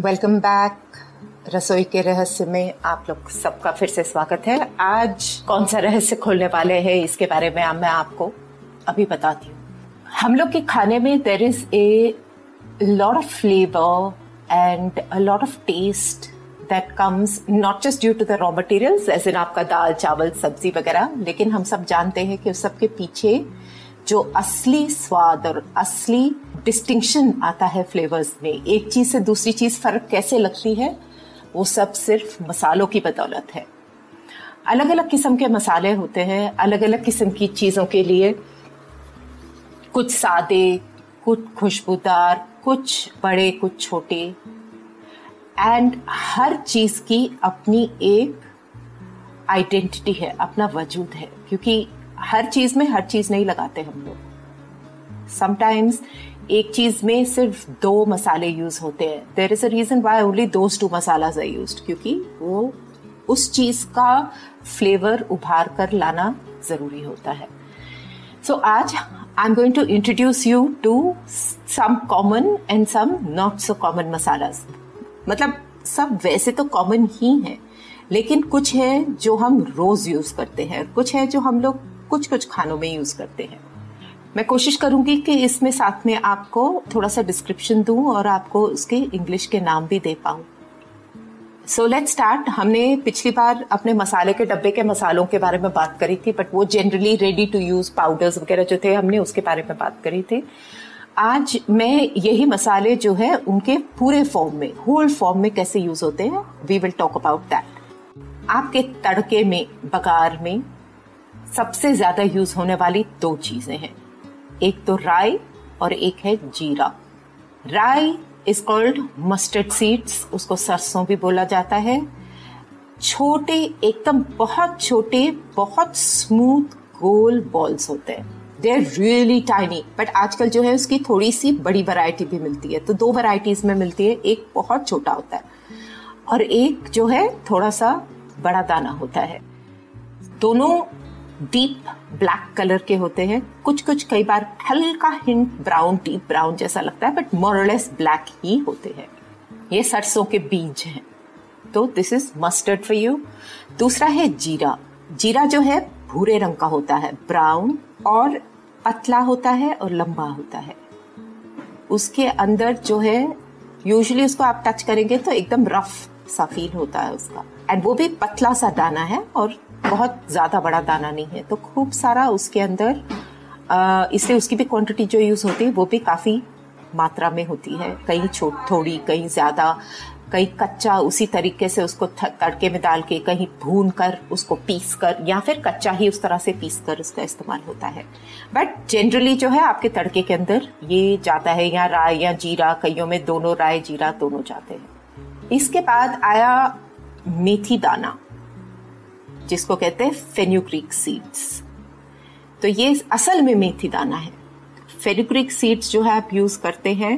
Welcome back रसोई के रहस्य में आप लोग सबका फिर से स्वागत है। आज कौन सा रहस्य खोलने वाले हैं, इसके बारे में मैं आपको अभी बताती हूँ। हम लोग के खाने में there is a lot of flavour and a lot of taste that comes not just due to the raw materials ऐसे आपका दाल, चावल, सब्ज़ी वगैरह, लेकिन हम सब जानते हैं कि उस सब के पीछे जो असली स्वाद और असली डिस्टिंक्शन आता है फ्लेवर्स में। एक चीज़ से दूसरी चीज़ फ़र्क कैसे लगती है, वो सब सिर्फ़ मसालों की बदौलत है। अलग अलग किस्म के मसाले होते हैं अलग अलग किस्म की चीज़ों के लिए कुछ सादे, कुछ खुशबूदार, कुछ बड़े, कुछ छोटे। एंड हर चीज़ की अपनी एक आइडेंटिटी है, अपना वजूद है, क्योंकि हर चीज़ में हर चीज़ नहीं लगाते हम लोग। समटाइम्स एक चीज़ में सिर्फ़ दो मसाले यूज़ होते हैं। There is a reason why only those two masalas are use क्योंकि वो उस चीज़ का फ्लेवर उभार कर लाना ज़रूरी होता है। सो so, आज I am going to introduce you to some common and some not so common masalas मतलब सब वैसे तो कॉमन ही हैं लेकिन कुछ है जो हम रोज यूज़ करते हैं कुछ है जो हम लोग कुछ कुछ खानों में यूज़ करते हैं। मैं कोशिश करूँगी कि इसमें साथ में आपको थोड़ा सा डिस्क्रिप्शन दूँ और आपको उसके इंग्लिश के नाम भी दे पाऊँ। सो लेट स्टार्ट हमने पिछली बार अपने मसाले के डब्बे के मसालों के बारे में बात करी थी बट वो generally ready to use powders वगैरह जो थे, हमने उसके बारे में बात करी थी। आज मैं यही मसाले जो है, उनके पूरे फॉर्म में होल फॉर्म में कैसे यूज़ होते हैं we will talk about that आपके तड़के में बगार में सबसे ज़्यादा यूज़ होने वाली दो चीज़ें हैं। एक तो राई और एक है जीरा। राई इज़ कॉल्ड मस्टर्ड सीड्स उसको सरसों भी बोला जाता है। छोटे, एकदम बहुत छोटे, बहुत स्मूथ गोल बॉल्स होते हैं। They are really tiny but आजकल जो है उसकी थोड़ी सी बड़ी वैरायटी भी मिलती है। तो दो वैरायटीज में मिलती है, एक बहुत छोटा होता है और एक जो है थोड़ा सा बड़ा दाना होता है। दोनों डीप ब्लैक कलर के होते हैं। कुछ कुछ कई बार हल्का हिंट ब्राउन डीप ब्राउन जैसा लगता है बट मोरलेस ब्लैक ही होते हैं। ये सरसों के बीज हैं। तो this is mustard for you दूसरा है जीरा। जीरा जो है, भूरे रंग का होता है। ब्राउन और पतला होता है और लंबा होता है। उसके अंदर जो है यूजली उसको आप टच करेंगे तो एकदम रफ सा फील होता है उसका। एंड वो भी पतला सा दाना है और बहुत ज़्यादा बड़ा दाना नहीं है। तो खूब सारा उसके अंदर इसलिए उसकी भी क्वांटिटी जो यूज़ होती है, वो भी काफ़ी मात्रा में होती है। कहीं छोट, थोड़ी, कहीं ज़्यादा, कहीं कच्चा, उसी तरीके से उसको तड़के में डाल के कहीं भून कर उसको पीस कर, या फिर कच्चा ही उस तरह से पीस कर उसका इस्तेमाल होता है। बट जनरली जो है, आपके तड़के के अंदर ये जाता है, या राय, या जीरा, कईयों में दोनों राय, जीरा दोनों जाते हैं। इसके बाद आया मेथी दाना। जिसको कहते हैं फेन्यूक्रिक सीड्स तो ये असल में मेथी दाना है। फेन्यूक्रिक सीड्स जो है आप यूज़ करते हैं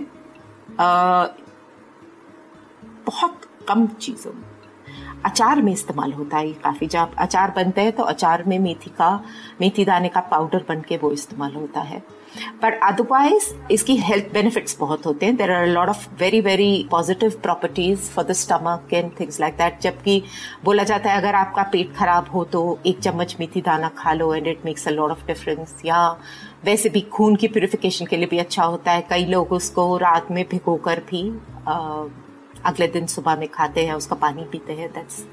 बहुत कम चीज़ों में। अचार में इस्तेमाल होता है काफ़ी। जब अचार बनते हैं तो अचार में मेथी का, मेथी दाने का पाउडर बन के वो इस्तेमाल होता है। बट अदरवाइज़ इसकी हेल्थ बेनिफिट्स बहुत होते हैं. There are lot of very very positive properties for the stomach and things like that जबकि बोला जाता है, अगर आपका पेट खराब हो तो एक चम्मच मेथी दाना खा लो and it makes a lot of difference या वैसे भी खून की प्योरिफिकेशन के लिए भी अच्छा होता है. कई लोग उसको रात में भिगो कर भी अगले दिन सुबह में खाते हैं, उसका पानी पीते हैं. दैट्स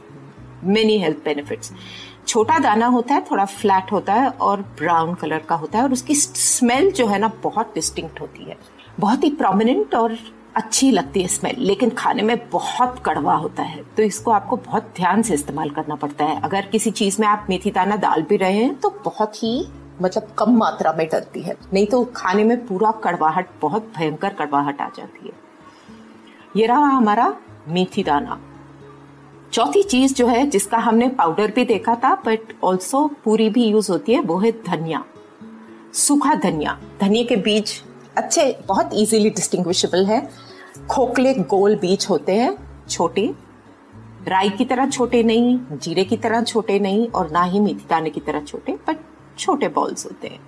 मेनी हेल्थ बेनिफिट्स छोटा दाना होता है, थोड़ा फ्लैट होता है और ब्राउन कलर का होता है और उसकी स्मेल जो है ना बहुत डिस्टिंक्ट होती है। बहुत ही प्रोमिनेंट और अच्छी लगती है स्मेल लेकिन खाने में बहुत कड़वा होता है। तो इसको आपको बहुत ध्यान से इस्तेमाल करना पड़ता है। अगर किसी चीज़ में आप मेथी दाना डाल भी रहे हैं तो बहुत ही मतलब कम मात्रा में डलती है। नहीं तो खाने में पूरा कड़वाहट, बहुत भयंकर कड़वाहट आ जाती है। ये रहा हमारा मेथी दाना। चौथी चीज़ जो है, जिसका हमने पाउडर भी देखा था बट ऑल्सो पूरी भी यूज़ होती है, वो है धनिया। सूखा धनिया। धनिया के बीज अच्छे, बहुत इजीली डिस्टिंग्विशेबल है। खोखले गोल बीज होते हैं, छोटे। राई की तरह छोटे नहीं, जीरे की तरह छोटे नहीं, और ना ही मेथी दाने की तरह छोटे बट छोटे बॉल्स होते हैं।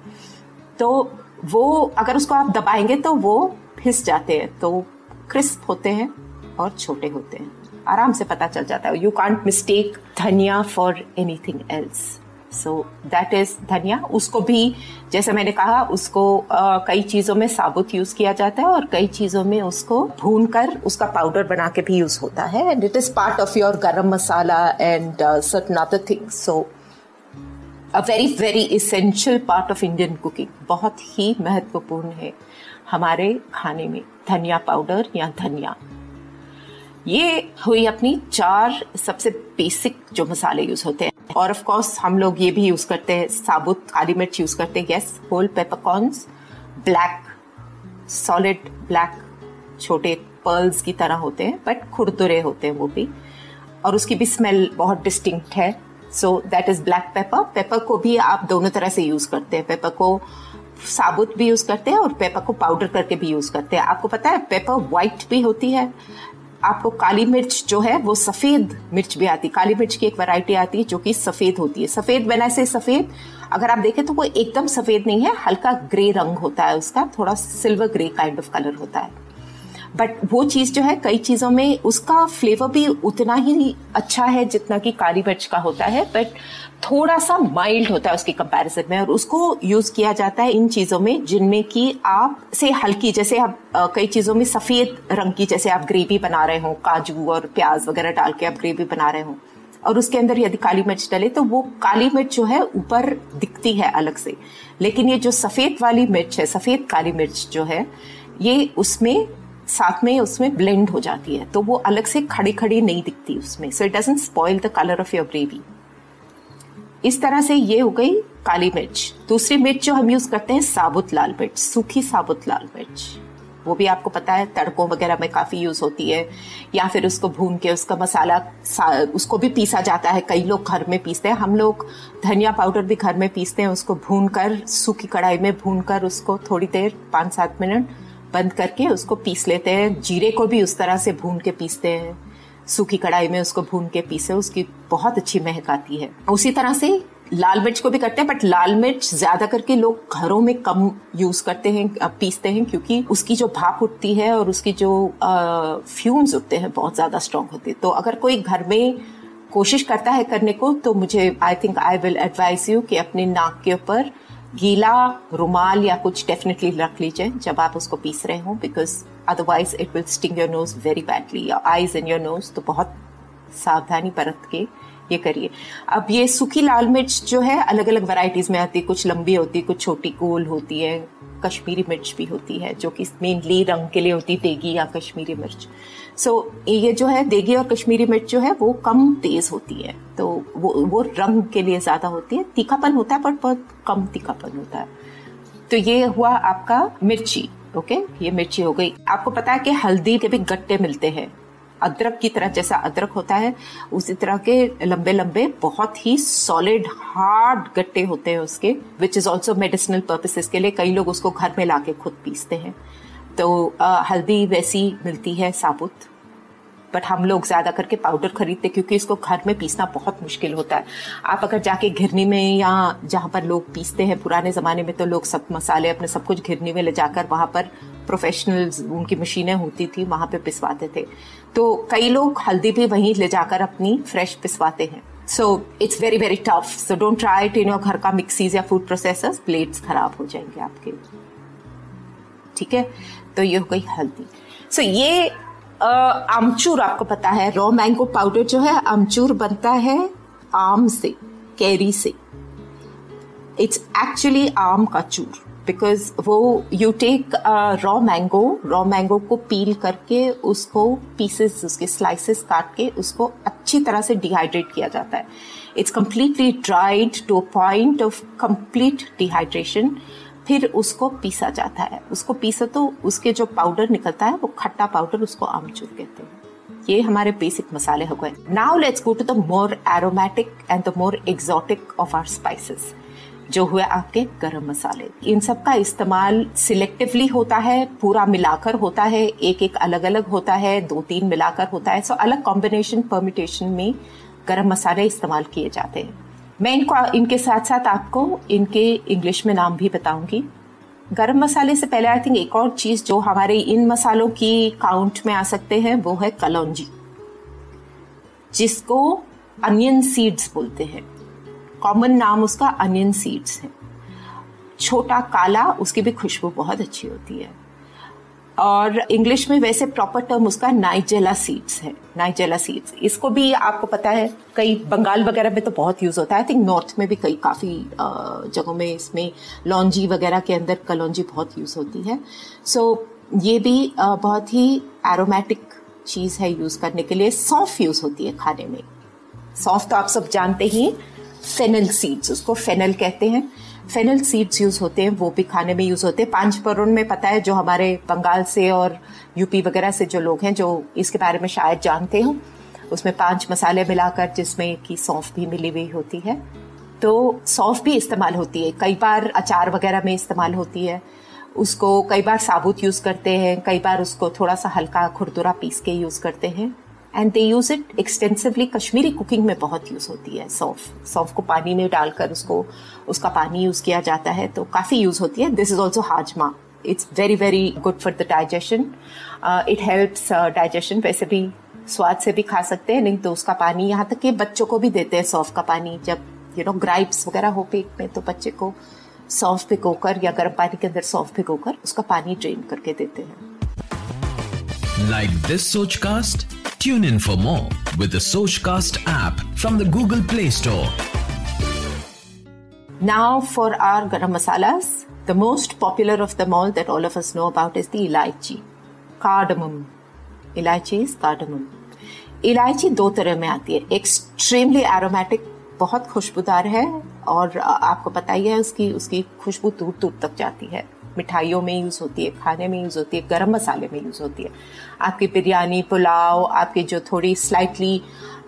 तो वो, अगर उसको आप दबाएँगे तो वो फिस जाते हैं तो क्रिस्प होते हैं और छोटे होते हैं। आराम से पता चल जाता है। You can't mistake dhania for anything else so that is dhania. उसको भी, जैसे मैंने कहा, उसको कई चीज़ों में साबुत यूज़ किया जाता है और कई चीज़ों में उसको भून कर उसका पाउडर बना के भी यूज़ होता है। And it is part of your garam masala and certain other things so a very very essential part of Indian cooking बहुत ही महत्वपूर्ण है हमारे खाने में। धनिया पाउडर या धनिया। ये हुई अपनी चार सबसे बेसिक जो मसाले यूज़ होते हैं। और ऑफ़ कोर्स हम लोग ये भी यूज़ करते हैं। साबुत काली मिर्च यूज़ करते हैं। Yes whole peppercorns black solid black छोटे पर्ल्स की तरह होते हैं बट खुरदुरे होते हैं वो भी। और उसकी भी स्मेल बहुत डिस्टिंक्ट है। So that is black pepper pepper को भी आप दोनों तरह से यूज़ करते हैं। पेपर को साबुत भी यूज़ करते हैं और पेपर को पाउडर करके भी यूज़ करते हैं। आपको पता है पेपर व्हाइट भी होती है। आपको काली मिर्च जो है, वो सफ़ेद मिर्च भी आती है। काली मिर्च की एक वैरायटी आती है जो कि सफ़ेद होती है। सफ़ेद बना से सफ़ेद, अगर आप देखें तो वो एकदम सफ़ेद नहीं है, हल्का ग्रे रंग होता है उसका, थोड़ा silver grey kind of colour होता है। बट वो चीज़ जो है, कई चीज़ों में उसका फ्लेवर भी उतना ही अच्छा है जितना कि काली मिर्च का होता है। बट थोड़ा सा माइल्ड होता है उसके कंपैरिजन में और उसको यूज़ किया जाता है इन चीज़ों में जिनमें कि आप से हल्की, जैसे आप कई चीज़ों में सफ़ेद रंग की, जैसे आप ग्रेवी बना रहे हो, काजू और प्याज वगैरह डाल के आप ग्रेवी बना रहे हो और उसके अंदर यदि काली मिर्च डले तो वो काली मिर्च जो है ऊपर दिखती है अलग से। लेकिन ये जो सफ़ेद वाली मिर्च है, सफ़ेद काली मिर्च जो है, ये उसमें साथ में उसमें ब्लेंड हो जाती है तो वो अलग से खड़ी खड़ी नहीं दिखती उसमें। So it doesn't spoil the colour of your gravy इस तरह से ये हो गई काली मिर्च। दूसरी मिर्च जो हम यूज़ करते हैं, साबुत लाल मिर्च, सूखी साबुत लाल मिर्च। वो भी आपको पता है, तड़कों वगैरह में काफ़ी यूज़ होती है, या फिर उसको भून के उसका मसाला उसको भी पीसा जाता है। कई लोग घर में पीसते हैं। हम लोग धनिया पाउडर भी घर में पीसते हैं, उसको भून कर सूखी कढ़ाई में भून कर उसको थोड़ी देर, पाँच सात मिनट बंद करके उसको पीस लेते हैं। जीरे को भी उस तरह से भून के पीसते हैं। सूखी कढ़ाई में उसको भून के पीसे, उसकी बहुत अच्छी महक आती है। उसी तरह से लाल मिर्च को भी करते हैं बट लाल मिर्च ज़्यादा करके लोग घरों में कम यूज़ करते हैं पीसते हैं, क्योंकि उसकी जो भाप उठती है और उसकी जो फ्यूम्स उठते हैं, बहुत ज़्यादा स्ट्रांग होते हैं। तो अगर कोई घर में कोशिश करता है करने को तो मुझे I think I will advise you कि अपने नाक के ऊपर गीला, रुमाल या कुछ डेफिनेटली रख लीजिए जब आप उसको पीस रहे हो because otherwise it will sting your nose very badly या आईज इन योर नोज़ तो बहुत सावधानी बरत के ये करिए। अब ये सूखी लाल मिर्च जो है अलग अलग वैरायटीज में आती है। कुछ लंबी होती है कुछ छोटी गोल होती है। कश्मीरी मिर्च भी होती है जो कि मेनली रंग के लिए होती है देगी या कश्मीरी मिर्च। सो so, ये जो है देगी और कश्मीरी मिर्च जो है वो कम तेज होती है। तो वो वो रंग के लिए ज़्यादा होती है। तीखापन होता है बट बहुत कम तीखापन होता है। तो ये हुआ आपका मिर्ची ओके ये मिर्ची हो गई। आपको पता है कि हल्दी के भी गट्टे मिलते हैं। अदरक की तरह जैसा अदरक होता है उसी तरह के लंबे लंबे बहुत ही सॉलिड हार्ड गट्टे होते हैं उसके which is also medicinal purposes के लिए कई लोग उसको घर में लाके खुद पीसते हैं। तो आ, हल्दी वैसी मिलती है साबुत बट हम लोग ज़्यादा करके पाउडर खरीदते क्योंकि इसको घर में पीसना बहुत मुश्किल होता है। आप अगर जाके घिरनी में या जहाँ पर लोग पीसते हैं पुराने जमाने में तो लोग सब मसाले अपने सब कुछ घिरनी में ले जाकर वहाँ पर प्रोफेशनल उनकी मशीनें होती थी वहाँ पे पिसवाते थे। तो कई लोग हल्दी भी वहीं ले जाकर अपनी फ्रेश पिसवाते हैं। So it's very very tough so don't try it in your घर का मिक्सीज या फ़ूड प्रोसेसर्स प्लेट्स खराब हो जाएँगे आपके ठीक है? तो ये हो गई हल्दी। सो so, ये आमचूर आपको पता है। रॉ मैंगो पाउडर जो है आमचूर बनता है आम से कैरी से। इट्स एक्चुअली आम का चूर। बिकॉज़ वो you take raw mango raw mango को पील करके उसको पीसेस उसके स्लाइसेस काट के उसको अच्छी तरह से डिहाइड्रेट किया जाता है। It's completely dried to point of complete dehydration फिर उसको पीसा जाता है। उसको पीसा तो उसके जो पाउडर निकलता है, वो खट्टा पाउडर उसको आमचूर कहते हैं। ये हमारे बेसिक मसाले हो गए। Now let's go to the more aromatic and the more exotic of our spices जो हुए आपके गरम मसाले। इन सब का इस्तेमाल सिलेक्टिवली होता है, पूरा मिलाकर होता है एक एक अलग अलग होता है दो तीन मिलाकर होता है। सो अलग कॉम्बिनेशन परमिटेशन में गरम मसाले इस्तेमाल किए जाते हैं। मैं इनको, इनके साथ साथ आपको इनके इंग्लिश में नाम भी बताऊँगी। गरम मसाले से पहले आई थिंक एक और चीज़ जो हमारे इन मसालों की काउंट में आ सकते हैं, वो है कलौजी, जिसको अनियन सीड्स बोलते हैं। कॉमन नाम उसका अनियन सीड्स है। छोटा काला उसकी भी खुशबू बहुत अच्छी होती है। और इंग्लिश में वैसे प्रॉपर टर्म उसका नाइजेला सीड्स है। नाइजेला सीड्स इसको भी आपको पता है कई बंगाल वगैरह में तो बहुत यूज़ होता है। आई थिंक नॉर्थ में भी कई काफ़ी जगहों में इसमें लॉन्जी वगैरह के अंदर कलौजी बहुत यूज़ होती है। सो so, ये भी बहुत ही एरोमेटिक चीज़ है यूज़ करने के लिए। सौंफ यूज़ होती है खाने में। सौंफ तो आप सब जानते ही। फेनल सीड्स उसको फेनल कहते हैं। फेनल सीड्स यूज़ होते हैं, वो भी खाने में यूज़ होते हैं। पाँच परुन में पता है, जो हमारे बंगाल से और यूपी वगैरह से जो लोग हैं, जो इसके बारे में शायद जानते हो, उसमें पाँच मसाले मिलाकर जिसमें की सौंफ भी मिली हुई होती है। तो सौंफ भी इस्तेमाल होती है। कई बार अचार वगैरह में इस्तेमाल होती है। उसको कई बार साबुत यूज़ करते हैं, कई बार उसको थोड़ा सा हल्का खुरदुरा पीस के यूज़ करते हैं। And they use it extensively Kashmiri cooking में बहुत यूज़ होती है. सौफ सौफ को पानी में डालकर उसको, उसका पानी यूज़ किया जाता है तो काफ़ी यूज़ होती है. दिस इज़ ऑल्सो हाजमा it's very very good for the digestion it helps digestion वैसे भी स्वाद से भी खा सकते हैं, नहीं तो उसका पानी यहाँ तक कि बच्चों को भी देते हैं सौफ का पानी. जब यू नो ग्राइप्स वगैरह हो पेट में तो बच्चे को सौंफ भिगोकर या गर्म पानी के अंदर सौंफ भिगोकर उसका पानी ड्रेन करके देते हैं. लाइक दिस सोच कास्ट Tune in for more with the Sochcast app from the Google Play Store. Now for our garam masalas, the most popular of them all that all of us know about is the ilaichi, cardamom. Ilaichi is cardamom. इलायची दो तरह में आती है extremely aromatic बहुत खुशबूदार है और आपको पता ही है उसकी उसकी खुशबू दूर दूर तक जाती है मिठाइयों में यूज़ होती है, खाने में यूज़ होती है, गरम मसाले में यूज़ होती है। आपकी बिरयानी, पुलाव, आपकी जो थोड़ी स्लाइटली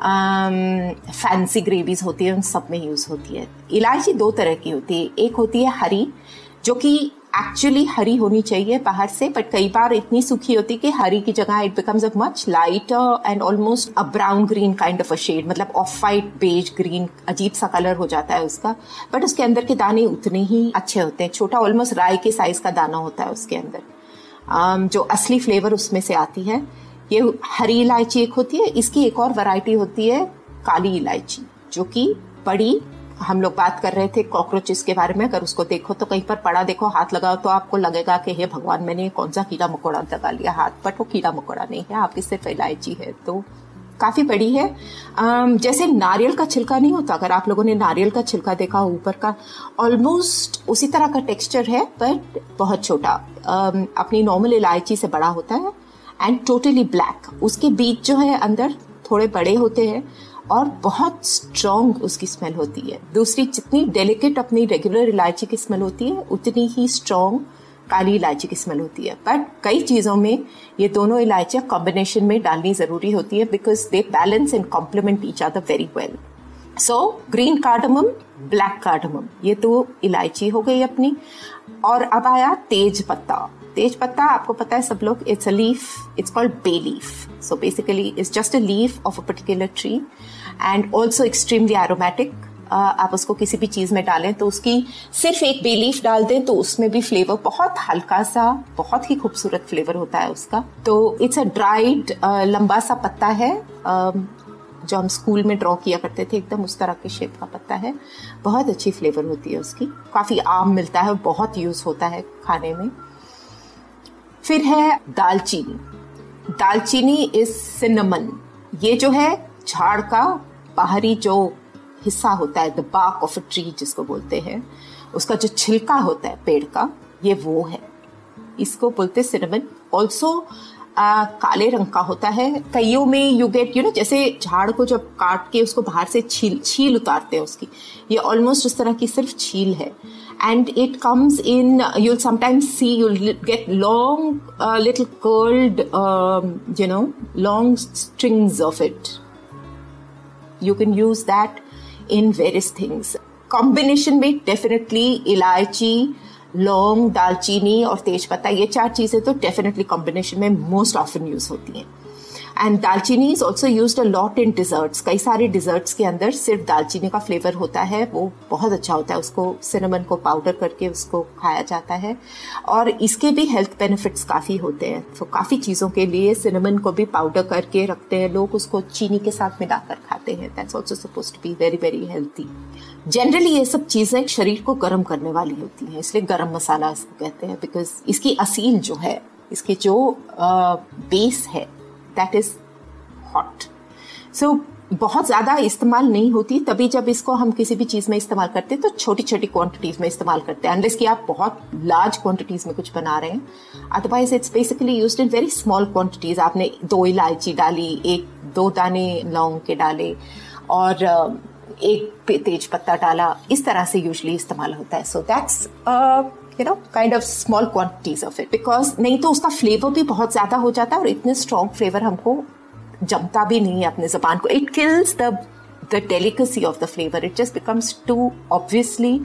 फैंसी ग्रेवीज होती है, उन सब में यूज़ होती है। इलायची दो तरह की होती है। एक होती है हरी, जो कि एक्चुअली हरी होनी चाहिए बाहर से बट कई बार इतनी सूखी होती कि हरी की जगह it becomes a much lighter and almost a brown green kind of a shade मतलब ऑफ़ वाइट बेज ग्रीन अजीब सा कलर हो जाता है उसका। बट उसके अंदर के दाने उतने ही अच्छे होते हैं। छोटा ऑलमोस्ट राय के साइज़ का दाना होता है उसके अंदर। Um, जो असली फ्लेवर उसमें से आती है ये हरी इलायची एक होती है इसकी एक और वैरायटी होती है काली इलायची जो कि बड़ी हम लोग बात कर रहे थे कॉकरोचेस के बारे में। अगर उसको देखो तो कहीं पर पड़ा देखो, हाथ लगाओ तो आपको लगेगा कि हे भगवान, मैंने कौन सा कीड़ा मकोड़ा लगा लिया हाथ बट वो कीड़ा मकोड़ा नहीं है आपकी सिर्फ़ इलायची है तो काफ़ी बड़ी है। जैसे नारियल का छिलका नहीं होता, अगर आप लोगों ने नारियल का छिलका देखा ऊपर का ऑलमोस्ट उसी तरह का टेक्सचर है बट बहुत छोटा। अपनी नॉर्मल इलायची से बड़ा होता है एंड टोटली ब्लैक उसके बीच जो है अंदर थोड़े बड़े होते हैं और बहुत स्ट्रॉन्ग उसकी स्मेल होती है। दूसरी, जितनी डेलिकेट अपनी रेगुलर इलायची की स्मेल होती है, उतनी ही स्ट्रॉन्ग काली इलायची की स्मेल होती है। बट कई चीज़ों में ये दोनों इलायचियाँ कॉम्बिनेशन में डालनी ज़रूरी होती है because they balance and complement each other very well so green cardamom black cardamom ये तो इलायची हो गई अपनी। और अब आया तेज पत्ता। तेज पत्ता आपको पता है सब लोग it's a leaf it's called bay leaf so basically it's just a leaf of a particular tree and also extremely aromatic आप उसको किसी भी चीज़ में डालें तो उसकी सिर्फ़ एक बे लीफ डाल दें तो उसमें भी फ्लेवर बहुत हल्का सा बहुत ही खूबसूरत फ्लेवर होता है उसका. तो इट्स अ ड्राइड लंबा सा पत्ता है uh, जो हम स्कूल में ड्रॉ किया करते थे एकदम उस तरह के शेप का पत्ता है. बहुत अच्छी फ्लेवर होती है उसकी. काफ़ी आम मिलता है बहुत यूज़ होता है खाने में. फिर है दालचीनी। दालचीनी इज़ सिनेमन ये जो है, झाड़ का बाहरी जो हिस्सा होता है द बाक ऑफ़ अ ट्री जिसको बोलते हैं, उसका जो छिलका होता है, पेड़ का, ये वो है। इसको बोलते सिनेमन ऑल्सो आ, काले रंग का होता है। कईयों में यू गेट यू नो जैसे झाड़ को जब काट के उसको बाहर से छील छील उतारते हैं उसकी ये ऑलमोस्ट उस तरह की सिर्फ़ छील है। And it comes in you'll sometimes see you'll get long little curled you know long strings of it you can use that in various things combination में डेफिनेटली इलायची लौंग, दालचीनी और तेजपत्ता ये चार चीज़ें तो डेफिनेटली कॉम्बिनेशन में मोस्ट ऑफन यूज़ होती हैं। And dalchini is also use a lot in desserts कई सारे डिजर्ट्स के अंदर सिर्फ़ दालचीनी का फ्लेवर होता है, वो बहुत अच्छा होता है, उसको सिनेमन को पाउडर करके उसको खाया जाता है। और इसके भी हेल्थ बेनिफिट्स काफ़ी होते हैं। तो काफ़ी चीज़ों के लिए सिनेमन को भी पाउडर करके रखते हैं लोग, उसको चीनी के साथ मिलाकर खाते हैं। That's also suppose to be very very healthy generally ये सब चीज़ें शरीर को गर्म करने वाली होती हैं, इसलिए गर्म मसाला इसको कहते हैं बिकॉज़ इसकी असील जो है, इसकी जो बेस है दैट इज़ हॉट सो बहुत ज़्यादा इस्तेमाल नहीं होती, तभी जब इसको हम किसी भी चीज़ में इस्तेमाल करते हैं तो छोटी छोटी क्वांटिटीज में इस्तेमाल करते हैं अनलेस कि आप बहुत लार्ज क्वांटिटीज में कुछ बना रहे हैं। Otherwise it's basically used in very small quantities आपने दो इलायची डाली, एक दो दाने लौंग के डाले, और एक तेज पत्ता डाला, इस तरह से यूजली इस्तेमाल होता है। So that's you know kind of small quantities of it because नहीं तो उसका फ्लेवर भी बहुत ज़्यादा हो जाता है और इतने स्ट्रॉन्ग फ्लेवर हमको जमता भी नहीं है अपने जबान को। It kills the the delicacy of the flavour it just becomes too obviously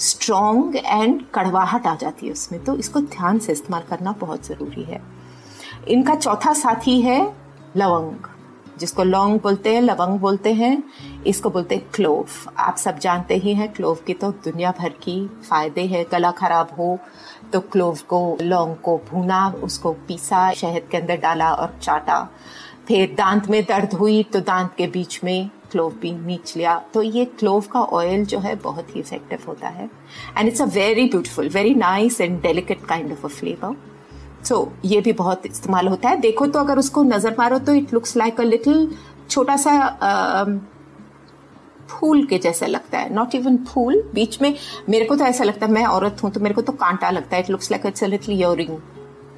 strong and कड़वाहट आ जाती है उसमें। तो इसको ध्यान से इस्तेमाल करना बहुत ज़रूरी है। इनका चौथा साथी है लवंग। जिसको लौंग बोलते हैं, लवंग बोलते हैं, इसको बोलते हैं क्लोव आप सब जानते ही हैं क्लोव की तो दुनिया भर की फ़ायदे हैं। गला खराब हो तो क्लोव को लौंग को भूना, उसको पीसा, शहद के अंदर डाला और चाटा। फिर दांत में दर्द हुई तो दांत के बीच में क्लोव भी नीच लिया। तो ये क्लोव का ऑयल जो है, बहुत ही इफ़ेक्टिव होता है। And it's a very beautiful very nice and delicate kind of a flavour so ये भी बहुत इस्तेमाल होता है। देखो तो अगर उसको नज़र मारो तो it looks like a little छोटा सा फूल के जैसा लगता है। नॉट इवन फूल, बीच में मेरे को तो ऐसा लगता है, मैं औरत हूँ तो मेरे को तो कांटा लगता है। It looks like it's little earring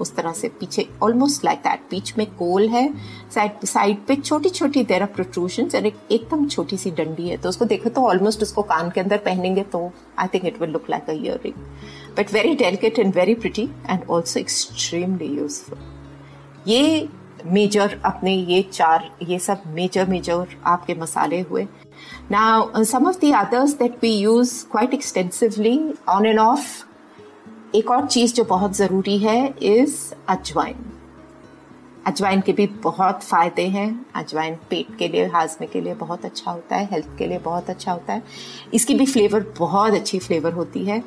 उस तरह से पीछे ऑलमोस्ट लाइक दैट बीच में कोल है साइड साइड पे छोटी छोटी देर आर प्रोट्रूशन और एक, एकदम छोटी सी डंडी है। तो उसको देखो तो ऑलमोस्ट उसको कान के अंदर पहनेंगे तो I think it will look like a earring but very delicate and very pretty and also extremely useful ये मेजर अपने ये चार, ये सब मेजर मेजर आपके मसाले हुए। Now some of the others that we use quite extensively on and off एक और चीज़ जो बहुत ज़रूरी है इज़ अजवाइन। अजवाइन के भी बहुत फ़ायदे हैं। अजवाइन पेट के लिए, हाजमे के लिए बहुत अच्छा होता है, हेल्थ के लिए बहुत अच्छा होता है। इसकी भी फ्लेवर, बहुत अच्छी फ्लेवर होती है।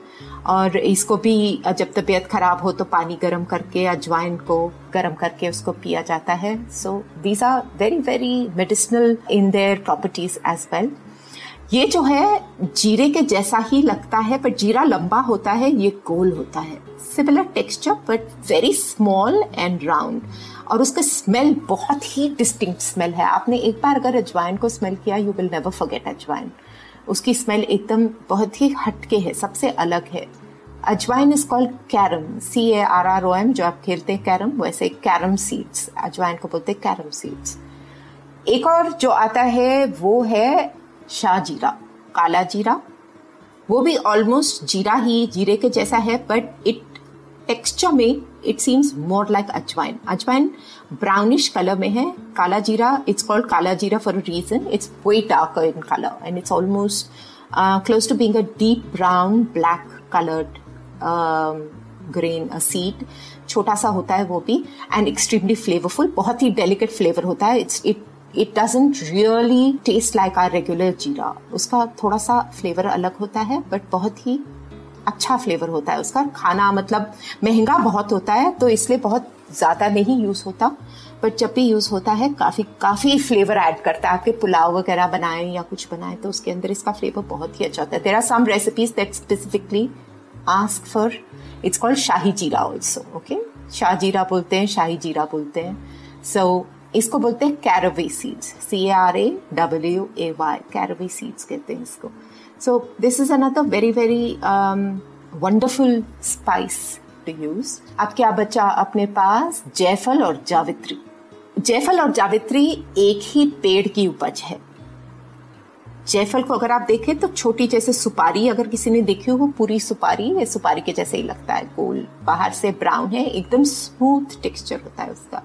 और इसको भी, जब तबीयत खराब हो तो पानी गर्म करके, अजवाइन को गर्म करके उसको पिया जाता है। So these are very very medicinal in their properties as well ये जो है, जीरे के जैसा ही लगता है, पर जीरा लंबा होता है, ये गोल होता है। Similar texture but very small and round और उसका स्मेल बहुत ही डिस्टिंक्ट स्मेल है। आपने एक बार अगर अजवाइन को स्मेल किया यू विल नेवर फॉरगेट अजवाइन। उसकी स्मेल एकदम बहुत ही हटके है, सबसे अलग है। Ajwain is called carom C A R R O M जो आप खेलते हैं कैरम वैसे कैरम सीड्स अजवाइन को बोलते हैं कैरम सीड्स एक और जो आता है, वो है शाह जीरा, काला जीरा। वो भी ऑलमोस्ट जीरा ही, जीरे के जैसा है बट इट टेक्सचर में it seems more like ajwain ajwain brownish colour में है, काला जीरा it's called kala jeera for a reason it's way darker in colour and it's almost close to being a deep brown black coloured grain seed छोटा सा होता है वो भी एंड एक्सट्रीमली फ्लेवरफुल बहुत ही डेलिकेट फ्लेवर होता है. It's it it doesn't really taste like our regular jeera उसका थोड़ा सा फ्लेवर अलग होता है बट बहुत ही अच्छा फ्लेवर होता है उसका। खाना मतलब महँगा बहुत होता है तो इसलिए बहुत ज़्यादा नहीं यूज़ होता। बट जब भी यूज़ होता है काफ़ी काफ़ी फ्लेवर ऐड करता है। आपके पुलाव वगैरह बनाएँ या कुछ बनाएँ तो उसके अंदर इसका फ्लेवर बहुत ही अच्छा होता है। There are some recipes that specifically ask for it's called shahi jeera also okay Shah जीरा बोलते हैं शाही जीरा बोलते हैं। सो so, इसको बोलते हैं caraway seeds C R A W A Y caraway seeds कहते हैं इसको. So this is another very very wonderful spice to use अब क्या बचा अपने पास जयफल और जावित्री. जयफल और जावित्री एक ही पेड़ की उपज है. जयफल को अगर आप देखें तो छोटी जैसे सुपारी, अगर किसी ने देखी हो पूरी सुपारी ये सुपारी के जैसे ही लगता है, गोल बाहर से ब्राउन है, एकदम स्मूथ टेक्सचर होता है उसका.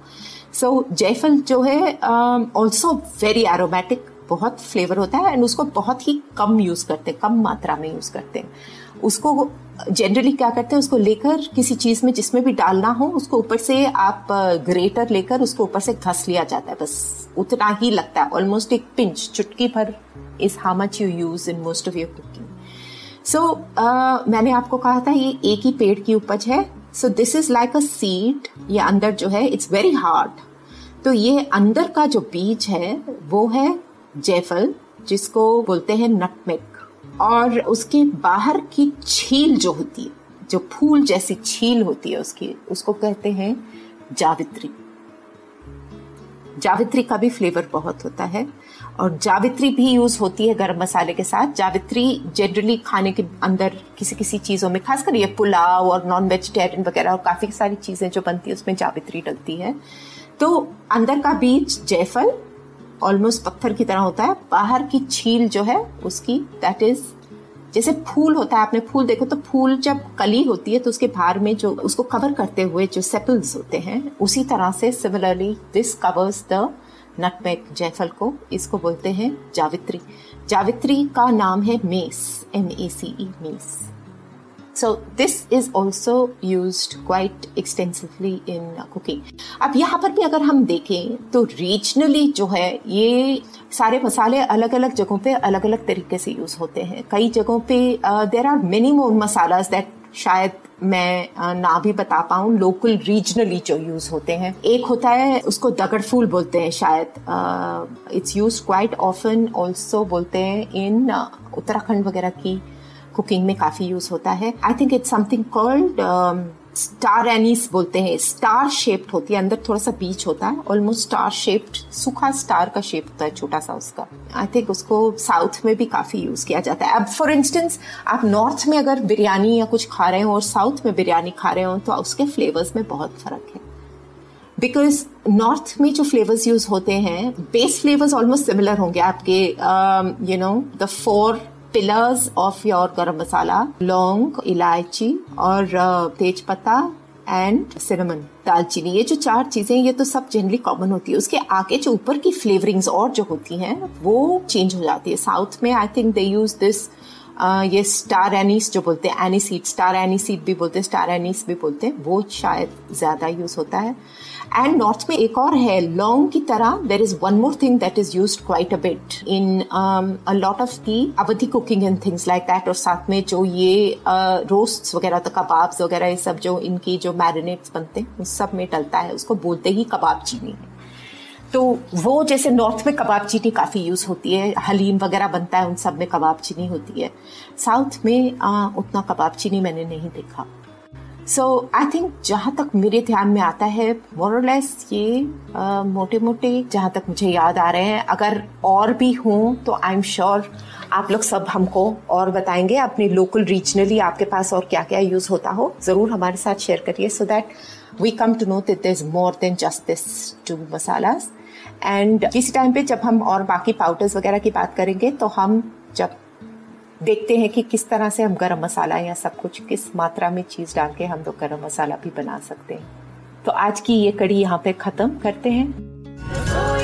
सो जयफल जो है ऑल्सो वेरी एरोमेटिक बहुत फ्लेवर होता है एंड उसको बहुत ही कम यूज़ करते हैं, कम मात्रा में यूज़ करते हैं। उसको जनरली क्या करते हैं, उसको लेकर किसी चीज़ में जिसमें भी डालना हो, उसको ऊपर से आप ग्रेटर लेकर उसको ऊपर से घस लिया जाता है, बस उतना ही लगता है ऑलमोस्ट एक पिंच चुटकी भर is how much you use in most of your cooking so मैंने आपको कहा था ये एक ही पेड़ की उपज है। So this is like a seed ये अंदर जो है इट्स वेरी हार्ड तो ये अंदर का जो बीज है, वो है जयफल जिसको बोलते हैं नटमेक। और उसके बाहर की छील जो होती है, जो फूल जैसी छील होती है उसकी, उसको कहते हैं जावित्री। जावित्री का भी फ्लेवर बहुत होता है, और जावित्री भी यूज़ होती है गरम मसाले के साथ। जावित्री जनरली खाने के अंदर किसी किसी चीज़ों में, खासकर ये पुलाव और नॉन वेजिटेरियन वगैरह और काफ़ी सारी चीज़ें जो बनती है, उसमें जावित्री डलती है। तो अंदर का बीज जयफल ऑलमोस्ट पत्थर की तरह होता है, बाहर की छील जो है, उसकी दैट इज़ जैसे फूल होता है, आपने फूल देखो तो फूल जब कली होती है तो उसके बाहर में जो, उसको कवर करते हुए जो सेपल्स होते हैं, उसी तरह से similarly this covers the nutmeg जयफल को, इसको बोलते हैं जावित्री। जावित्री का नाम है mace M A C E mace. So this is also used quite extensively in cooking. अब यहाँ पर भी अगर हम देखें तो रीजनली जो है, ये सारे मसाले अलग अलग जगहों पे अलग अलग तरीके से यूज़ होते हैं। कई जगहों पे there are many more masalas that शायद मैं ना भी बता पाऊँ लोकल रीजनली जो यूज़ होते हैं। एक होता है, उसको दगड़ फूल बोलते हैं शायद। It's use quite often also बोलते हैं इन उत्तराखंड वगैरह की कुकिंग में काफ़ी यूज़ होता है. I think it's something called star anise बोलते हैं. स्टार शेप्ड होती है. अंदर थोड़ा सा बीच होता है. ऑलमोस्ट स्टार शेप्ड सूखा स्टार का शेप होता है, छोटा सा उसका. आई थिंक उसको साउथ में भी काफ़ी यूज़ किया जाता है. अब फॉर इंस्टेंस आप नॉर्थ में अगर बिरयानी या कुछ खा रहे हो और साउथ में बिरयानी खा रहे हो तो उसके फ्लेवर्स में बहुत फ़र्क है. बिकॉज़ नॉर्थ में जो फ्लेवर्स यूज़ होते हैं बेस फ्लेवर्स ऑलमोस्ट सिमिलर होंगे आपके you know the four pillars of your garam masala लौंग इलायची और तेज पत्ता एंड सिनेमन दालचीनी ये जो चार चीज़ें, ये तो सब जनरली कॉमन होती है। उसके आगे जो ऊपर की फ्लेवरिंग्स और जो होती हैं, वो चेंज हो जाती है। साउथ में I think they use this ये स्टार एनीस जो बोलते हैं aniseed star aniseed भी बोलते हैं स्टार एनीस भी बोलते हैं, वो शायद ज़्यादा यूज़ होता है। एंड नॉर्थ में एक और है लौंग की तरह there is one more thing that is use quite a bit in a lot of the Awadhi cooking and things like that और साथ में जो ये रोस्ट वगैरह तो कबाब्स वगैरह, ये सब जो इनकी जो मैरिनेट्स बनते हैं उस सब में डलता है, उसको बोलते ही कबाब चीनी है। तो वो जैसे नॉर्थ में कबाब चीनी काफ़ी यूज़ होती है हलीम वगैरह बनता है उन सब में कबाब चीनी होती है। साउथ में आ, उतना कबाब चीनी मैंने नहीं देखा। सो आई थिंक जहाँ तक मेरे ध्यान में आता है मोरलेस ये मोटे मोटे जहाँ तक मुझे याद आ रहे हैं। अगर और भी हों तो आई एम श्योर आप लोग सब हमको और बताएँगे अपने लोकल रीजनली आपके पास और क्या क्या यूज़ होता हो। ज़रूर हमारे साथ शेयर करिए so that we come to know that is more than just this two masalas and किसी टाइम पे जब हम और बाकी पाउडर्स वगैरह की बात करेंगे तो हम जब देखते हैं कि किस तरह से हम गरम मसाला या सब कुछ, किस मात्रा में चीज़ डाल के हम लोग गरम मसाला भी बना सकते हैं। तो आज की ये कड़ी यहाँ पे ख़त्म करते हैं।